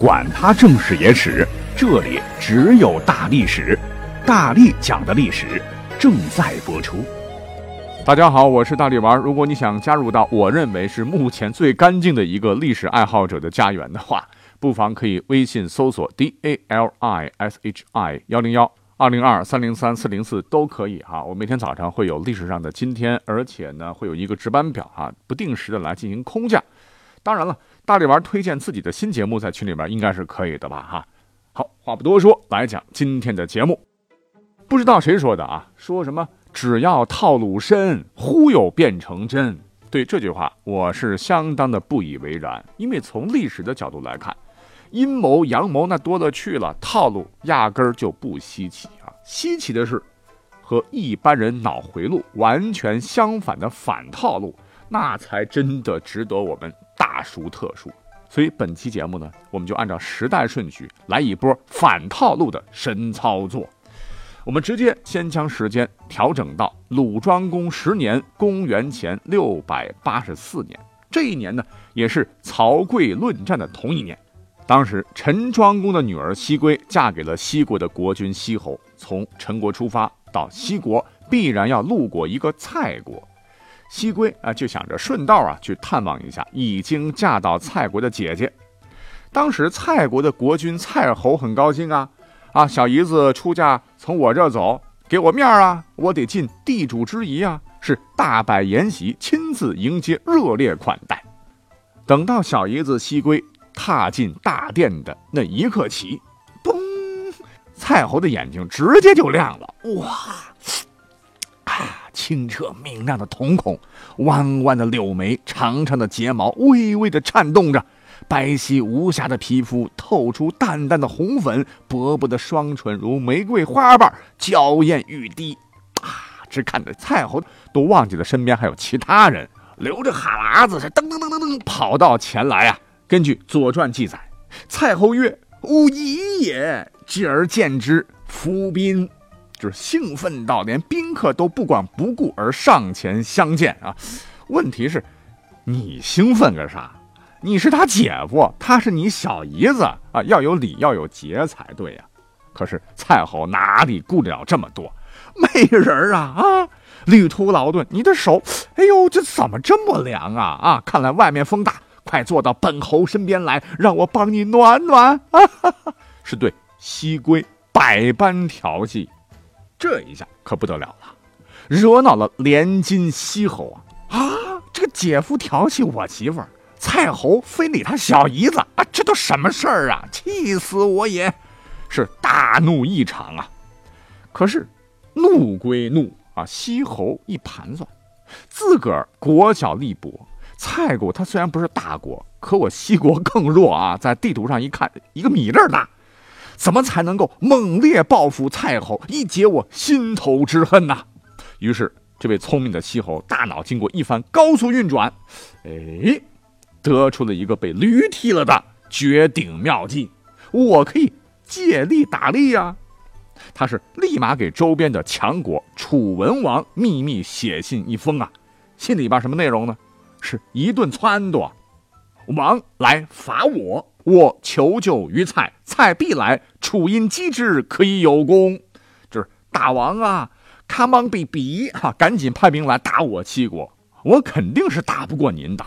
管他正史野史，这里只有大历史，大力讲的历史正在播出。大家好，我是大力丸。如果你想加入到我认为是目前最干净的一个历史爱好者的家园的话，不妨可以微信搜索 d a l i s h i 幺零幺二零二三零三四零四都可以哈。我每天早上会有历史上的今天，而且呢会有一个值班表哈，不定时的来进行空降。当然了。大力丸推荐自己的新节目，在群里边应该是可以的吧？哈，好话不多说，来讲今天的节目。不知道谁说的啊？说什么只要套路深，忽悠变成真。对这句话，我是相当的不以为然。因为从历史的角度来看，阴谋阳谋那多了去了，套路压根儿就不稀奇啊。稀奇的是，和一般人脑回路完全相反的反套路，那才真的值得我们。大书特书，所以本期节目呢，我们就按照时代顺序来一波反套路的神操作。我们直接先将时间调整到鲁庄公十年，公元前六百八十四年。这一年呢，也是曹刿论战的同一年。当时陈庄公的女儿西归嫁给了西国的国君西侯。从陈国出发到西国，必然要路过一个蔡国。西归啊，就想着顺道啊去探望一下已经嫁到蔡国的姐姐。当时蔡国的国君蔡侯很高兴啊，啊小姨子出嫁从我这走，给我面啊，我得尽地主之谊啊，是大摆筵席，亲自迎接，热烈款待。等到小姨子西归踏进大殿的那一刻起，嘣，蔡侯的眼睛直接就亮了，哇！清澈明亮的瞳孔，弯弯的柳眉，长长的睫毛微微的颤动着，白皙无瑕的皮肤透出淡淡的红粉，薄薄的双唇如玫瑰花瓣，娇艳欲滴。啊！只看着蔡侯都忘记了身边还有其他人，流着哈喇子，是噔噔噔噔噔跑到前来啊！根据《左传》记载，蔡侯曰：“吾已也。”继而见之，伏兵。就是兴奋到连宾客都不管不顾而上前相见啊！问题是，你兴奋个啥？你是他姐夫，他是你小姨子啊，要有礼要有节才对呀。可是蔡侯哪里顾得了这么多？美人啊啊！旅途劳顿，你的手，哎呦，这怎么这么凉啊啊！看来外面风大，快坐到本侯身边来，让我帮你暖暖啊！是对西归百般调戏。这一下可不得了了，惹恼了连金西侯啊！啊，这个姐夫调戏我媳妇儿，蔡侯非礼他小姨子啊！这都什么事儿啊？气死我也！是大怒异常啊！可是怒归怒啊，西侯一盘算，自个儿国小力薄，蔡国他虽然不是大国，可我西国更弱啊！在地图上一看，一个米粒大。怎么才能够猛烈报复蔡侯，以解我心头之恨呢？于是，这位聪明的西侯大脑经过一番高速运转，哎，得出了一个被驴踢了的绝顶妙计。我可以借力打力呀！他是立马给周边的强国楚文王秘密写信一封啊，信里边什么内容呢？是一顿撺掇，王来伐我。我求救于蔡，蔡必来。楚因击之，可以有功。就是大王啊，看忙必比哈，赶紧派兵来打我齐国。我肯定是打不过您的，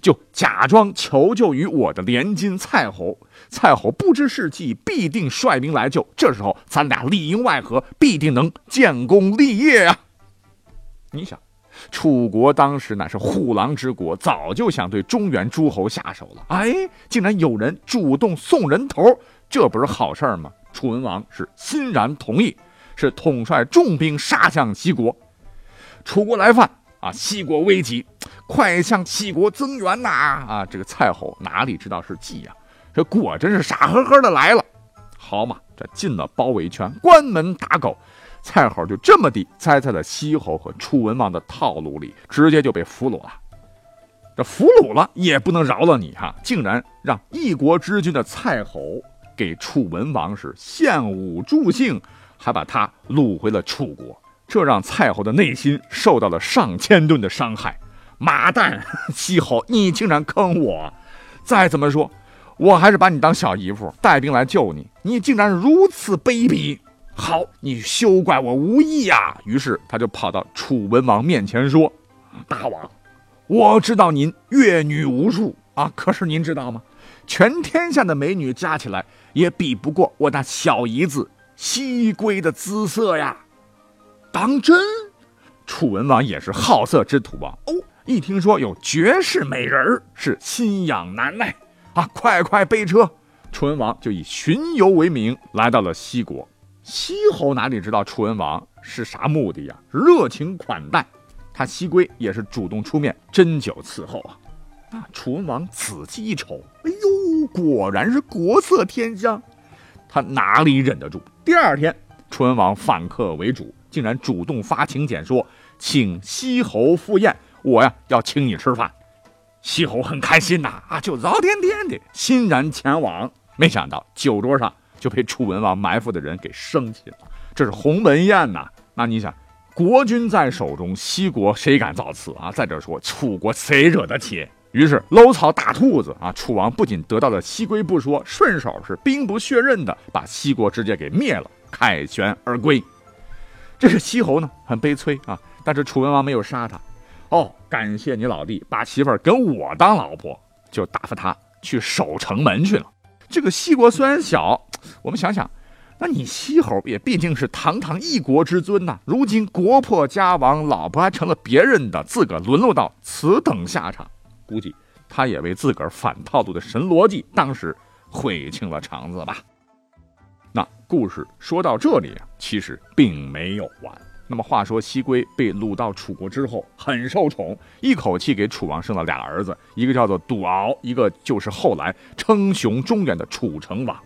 就假装求救于我的连金蔡侯。蔡侯不知是计，必定率兵来救。这时候咱俩里应外合，必定能建功立业啊。你想？楚国当时乃是虎狼之国，早就想对中原诸侯下手了。哎，竟然有人主动送人头，这不是好事吗？楚文王是欣然同意，是统帅重兵杀向齐国。楚国来犯啊，齐国危急，快向齐国增援呐！啊，这个蔡侯哪里知道是计呀？这果真是傻呵呵的来了。好嘛，这进了包围圈，关门打狗。蔡侯就这么地栽在了西侯和楚文王的套路里，直接就被俘虏了。这俘虏了也不能饶了你哈，竟然让一国之君的蔡侯给楚文王是献武助兴，还把他掳回了楚国。这让蔡侯的内心受到了上千吨的伤害。妈蛋，西侯，你竟然坑我！再怎么说，我还是把你当小姨夫，带兵来救你，你竟然如此卑鄙！好，你休怪我无义呀！于是他就跑到楚文王面前说：“大王，我知道您阅女无数啊，可是您知道吗？全天下的美女加起来也比不过我那小姨子西归的姿色呀！”当真？楚文王也是好色之徒啊！哦，一听说有绝世美人是心痒难耐啊！快快备车！楚文王就以巡游为名来到了西国。西侯哪里知道楚文王是啥目的呀？热情款待他，西归也是主动出面斟酒伺候啊。啊，楚文王仔细一瞅，哎呦，果然是国色天香，他哪里忍得住？第二天，楚文王反客为主，竟然主动发请柬说，请西侯赴宴，我呀要请你吃饭。西侯很开心呐，啊，就饶颠颠的欣然前往。没想到酒桌上。就被楚文王埋伏的人给生擒了，这是鸿门宴呐！那你想，国君在手中，西国谁敢造次啊？再者说，楚国谁惹得起？于是搂草打兔子啊！楚王不仅得到了西归不说，顺手是兵不血刃的把西国直接给灭了，凯旋而归。这是西侯呢，很悲催啊！但是楚文王没有杀他，哦，感谢你老弟把媳妇儿跟我当老婆，就打发他去守城门去了。这个西国虽然小，我们想想，那你西侯也毕竟是堂堂一国之尊呐。如今国破家亡，老婆还成了别人的，自个儿沦落到此等下场，估计他也为自个儿反套路的神逻辑，当时悔青了肠子吧。那故事说到这里啊，其实并没有完。那么话说，西归被掳到楚国之后，很受宠，一口气给楚王生了俩儿子，一个叫做杜敖，一个就是后来称雄中原的楚成王。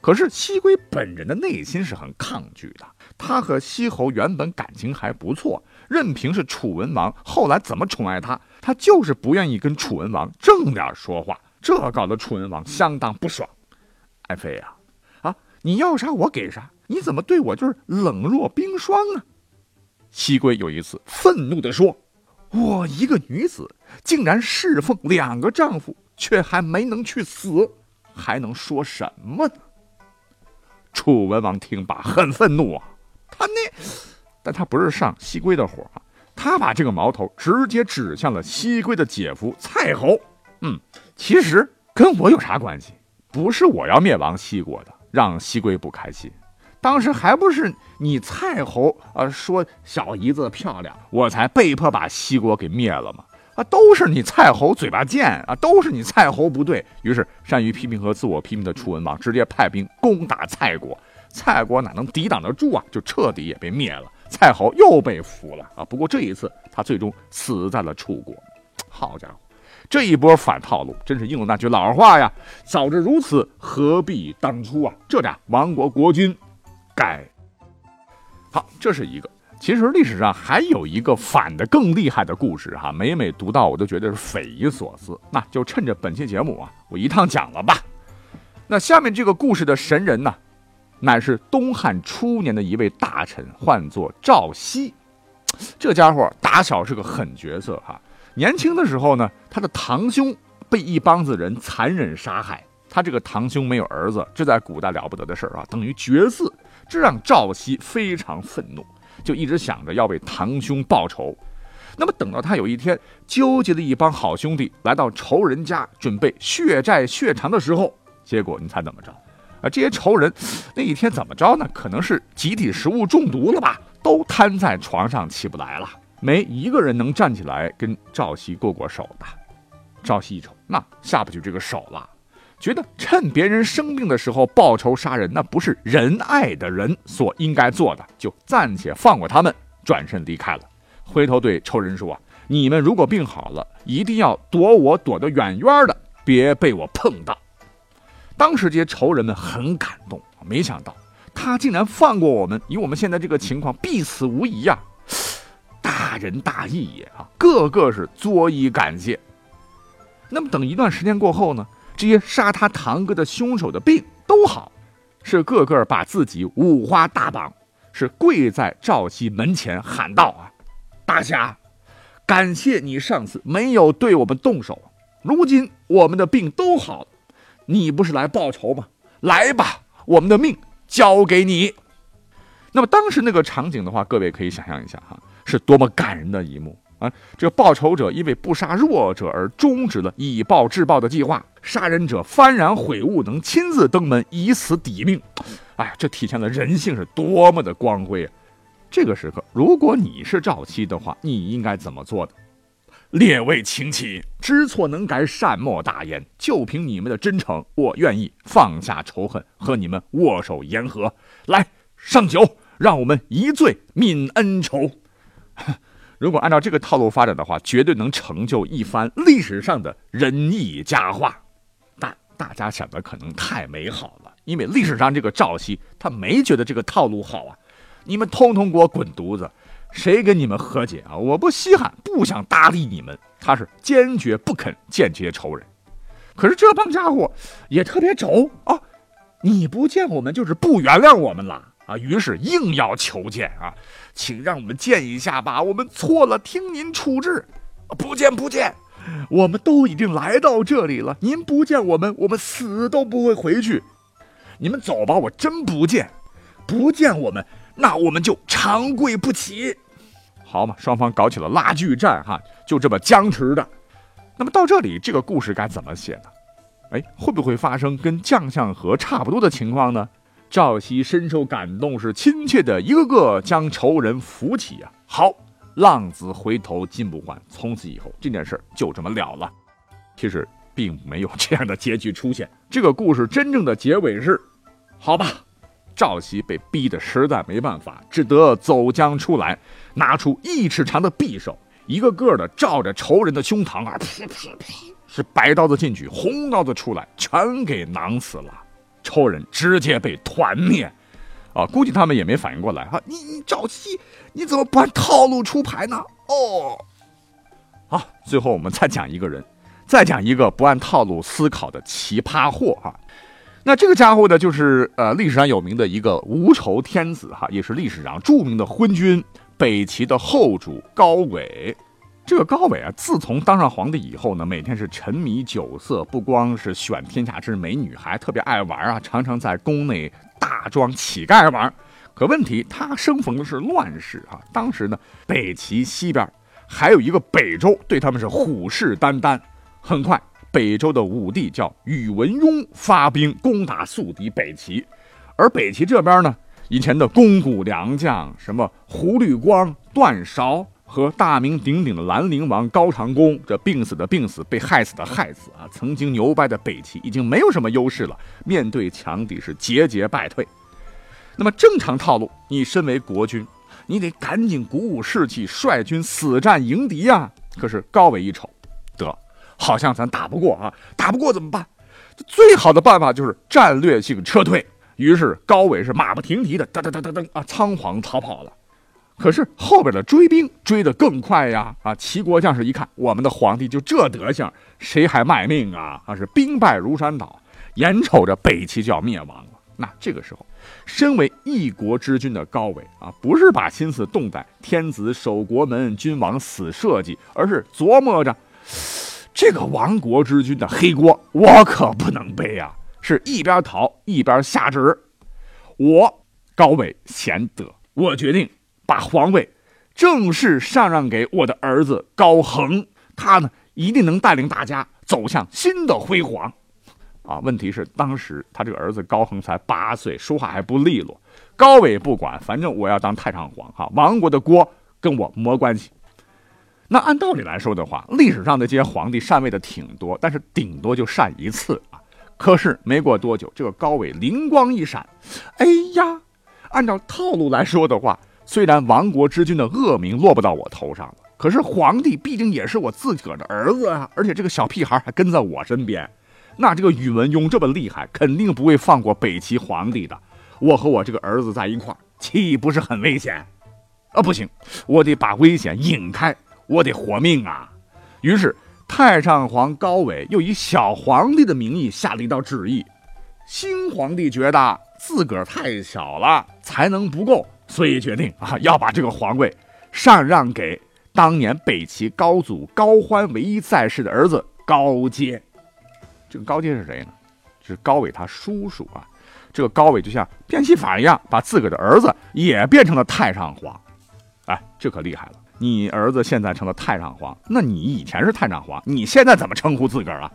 可是西归本人的内心是很抗拒的，他和西侯原本感情还不错，任凭是楚文王后来怎么宠爱他，他就是不愿意跟楚文王正脸说话，这搞得楚文王相当不爽。爱妃呀，啊，你要啥我给啥，你怎么对我就是冷若冰霜呢？西归有一次愤怒地说：“我一个女子，竟然侍奉两个丈夫，却还没能去死，还能说什么呢？”楚文王听罢很愤怒啊，他那，但他不是上西归的火啊，他把这个矛头直接指向了西归的姐夫蔡侯。嗯，其实跟我有啥关系？不是我要灭亡西国的，让西归不开心。当时还不是你蔡侯啊说小姨子漂亮，我才被迫把西国给灭了吗？啊，都是你蔡侯嘴巴贱啊，都是你蔡侯不对。于是善于批评和自我批评的楚文王直接派兵攻打蔡国，蔡国哪能抵挡得住啊？就彻底也被灭了，蔡侯又被俘了啊。不过这一次他最终死在了楚国。好家伙，这一波反套路真是应了那句老话呀：早知如此，何必当初啊？这俩亡国国君。改好，这是一个。其实历史上还有一个反的更厉害的故事哈，每每读到我都觉得是匪夷所思。那就趁着本期节目啊，我一趟讲了吧。那下面这个故事的神人呢，乃是东汉初年的一位大臣，唤作赵熙。这家伙打小是个狠角色哈。年轻的时候呢，他的堂兄被一帮子人残忍杀害。他这个堂兄没有儿子，这在古代了不得的事儿啊，等于绝嗣，这让赵熙非常愤怒，就一直想着要为堂兄报仇。那么等到他有一天纠结的一帮好兄弟来到仇人家准备血债血偿的时候，结果你猜怎么着？啊，这些仇人那一天怎么着呢？可能是集体食物中毒了吧，都瘫在床上起不来了，没一个人能站起来跟赵熙过过手的。赵熙一瞅，那下不去这个手了。觉得趁别人生病的时候报仇杀人，那不是仁爱的人所应该做的，就暂且放过他们，转身离开了。回头对仇人说：“啊，你们如果病好了，一定要躲我躲得远远的，别被我碰到。”当时这些仇人们很感动，没想到他竟然放过我们，以我们现在这个情况，必死无疑呀！大仁大义也啊，个个是作揖感谢。那么等一段时间过后呢？这些杀他堂哥的凶手的病都好，是个个把自己五花大绑，是跪在赵熙门前喊道：“啊，大侠，感谢你上次没有对我们动手，如今我们的病都好，你不是来报仇吗？来吧，我们的命交给你。那么当时那个场景的话，各位可以想象一下哈，是多么感人的一幕啊！这报仇者因为不杀弱者而终止了以暴制暴的计划，杀人者幡然悔悟，能亲自登门以死抵命。哎，这体现了人性是多么的光辉啊！这个时刻，如果你是赵七的话，你应该怎么做的？列位请起，知错能改，善莫大焉。就凭你们的真诚，我愿意放下仇恨，和你们握手言和。来上酒，让我们一醉泯恩仇。如果按照这个套路发展的话，绝对能成就一番历史上的仁义佳话。但大家想的可能太美好了，因为历史上这个赵熙他没觉得这个套路好啊。你们通通给我滚犊子！谁跟你们和解啊？我不稀罕，不想搭理你们。他是坚决不肯见这些仇人。可是这帮家伙也特别轴啊！你不见我们就是不原谅我们了啊！于是硬要求见啊，请让我们见一下吧，我们错了，听您处置。不见不见，我们都已经来到这里了，您不见我们，我们死都不会回去。你们走吧，我真不见，不见我们，那我们就长跪不起。好嘛，双方搞起了拉锯战，哈，就这么僵持的。那么到这里，这个故事该怎么写呢？哎，会不会发生跟将相和差不多的情况呢？赵熙深受感动，是亲切的一个个将仇人扶起啊。好，浪子回头金不换，从此以后这件事就这么了了。其实并没有这样的结局出现。这个故事真正的结尾是，好吧。赵熙被逼得实在没办法，只得走将出来，拿出一尺长的匕首，一个个的照着仇人的胸膛啊，噗噗噗，是白刀子进去，红刀子出来，全给囊死了。仇人直接被团灭，啊，估计他们也没反应过来哈。你你赵熙，你怎么不按套路出牌呢？哦，好，最后我们再讲一个人，再讲一个不按套路思考的奇葩货哈。那这个家伙呢，就是呃历史上有名的一个无仇天子哈，也是历史上著名的昏君北齐的后主高纬。这个高纬啊，自从当上皇帝以后呢，每天是沉迷酒色，不光是选天下之美女，还特别爱玩啊，常常在宫内大装乞丐玩。可问题他生逢的是乱世啊，当时呢北齐西边还有一个北周，对他们是虎视眈眈。很快。北周的武帝叫宇文邕，发兵攻打宿敌北齐，而北齐这边呢，以前的肱骨良将什么胡律光、段韶和大名鼎鼎的兰陵王高长恭，这病死的病死，被害死的害死啊！曾经牛掰的北齐已经没有什么优势了，面对强敌是节节败退。那么正常套路，你身为国君，你得赶紧鼓舞士气，率军死战迎敌呀。可是高纬一瞅，得。好像咱打不过啊，打不过怎么办？最好的办法就是战略性撤退。于是高纬是马不停蹄的噔噔噔噔噔啊，仓皇逃跑了。可是后边的追兵追得更快呀！啊，齐国将士一看，我们的皇帝就这德行，谁还卖命啊？啊，是兵败如山倒，眼瞅着北齐就要灭亡了。那这个时候，身为一国之君的高纬啊，不是把心思动在天子守国门，君王死社稷，而是琢磨着。这个亡国之君的黑锅，我可不能背啊！是一边逃一边下旨，我高纬贤德，我决定把皇位正式禅让给我的儿子高恒，他呢一定能带领大家走向新的辉煌。啊，问题是当时他这个儿子高恒才八岁，说话还不利落。高纬不管，反正我要当太上皇，哈，亡国的锅跟我没关系。那按道理来说的话，历史上的这些皇帝禅位的挺多，但是顶多就禅一次啊。可是没过多久，这个高纬灵光一闪，哎呀，按照套路来说的话，虽然亡国之君的恶名落不到我头上了，可是皇帝毕竟也是我自个儿的儿子啊，而且这个小屁孩还跟在我身边，那这个宇文邕这么厉害，肯定不会放过北齐皇帝的。我和我这个儿子在一块儿，岂不是很危险？啊，不行，我得把危险引开。我得活命啊！于是太上皇高纬又以小皇帝的名义下了一道旨意。新皇帝觉得自个儿太小了，才能不够，所以决定啊要把这个皇位禅让给当年北齐高祖高欢唯一在世的儿子高阶。这个高阶是谁呢？是高伟他叔叔啊。这个高伟就像变戏法一样，把自个的儿子也变成了太上皇。哎，这可厉害了！你儿子现在成了太上皇，那你以前是太上皇，你现在怎么称呼自个儿啊？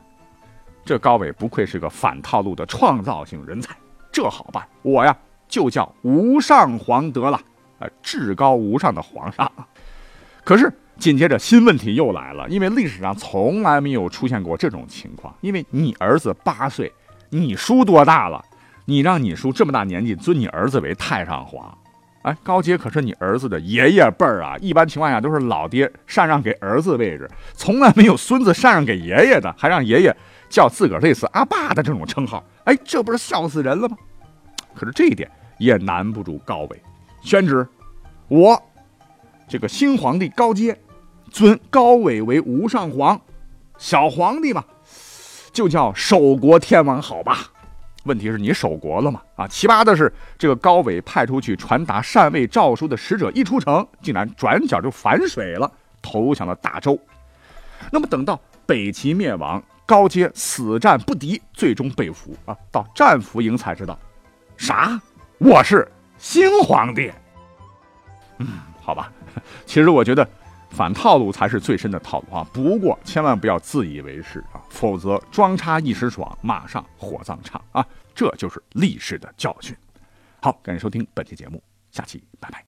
这高伟不愧是个反套路的创造性人才，这好办，我呀就叫无上皇得了，呃，至高无上的皇上。可是紧接着新问题又来了，因为历史上从来没有出现过这种情况，因为你儿子八岁，你叔多大了？你让你叔这么大年纪尊你儿子为太上皇？哎，高阶可是你儿子的爷爷辈儿啊，一般情况下都是老爹禅让给儿子位置，从来没有孙子禅让给爷爷的，还让爷爷叫自个儿类似阿爸的这种称号。哎，这不是笑死人了吗？可是这一点也难不住高伟，宣旨，我这个新皇帝高阶尊高伟为无上皇，小皇帝嘛，就叫守国天王好吧。问题是你守国了吗？啊，奇葩的是，这个高伟派出去传达禅位诏书的使者一出城，竟然转角就反水了，投降了大周。那么等到北齐灭亡，高阶死战不敌，最终被俘啊，到战俘营才知道，啥？我是新皇帝。嗯，好吧，其实我觉得。反套路才是最深的套路啊！不过千万不要自以为是啊，否则装叉一时爽，马上火葬场啊！这就是历史的教训。好，感谢收听本期节目，下期拜拜。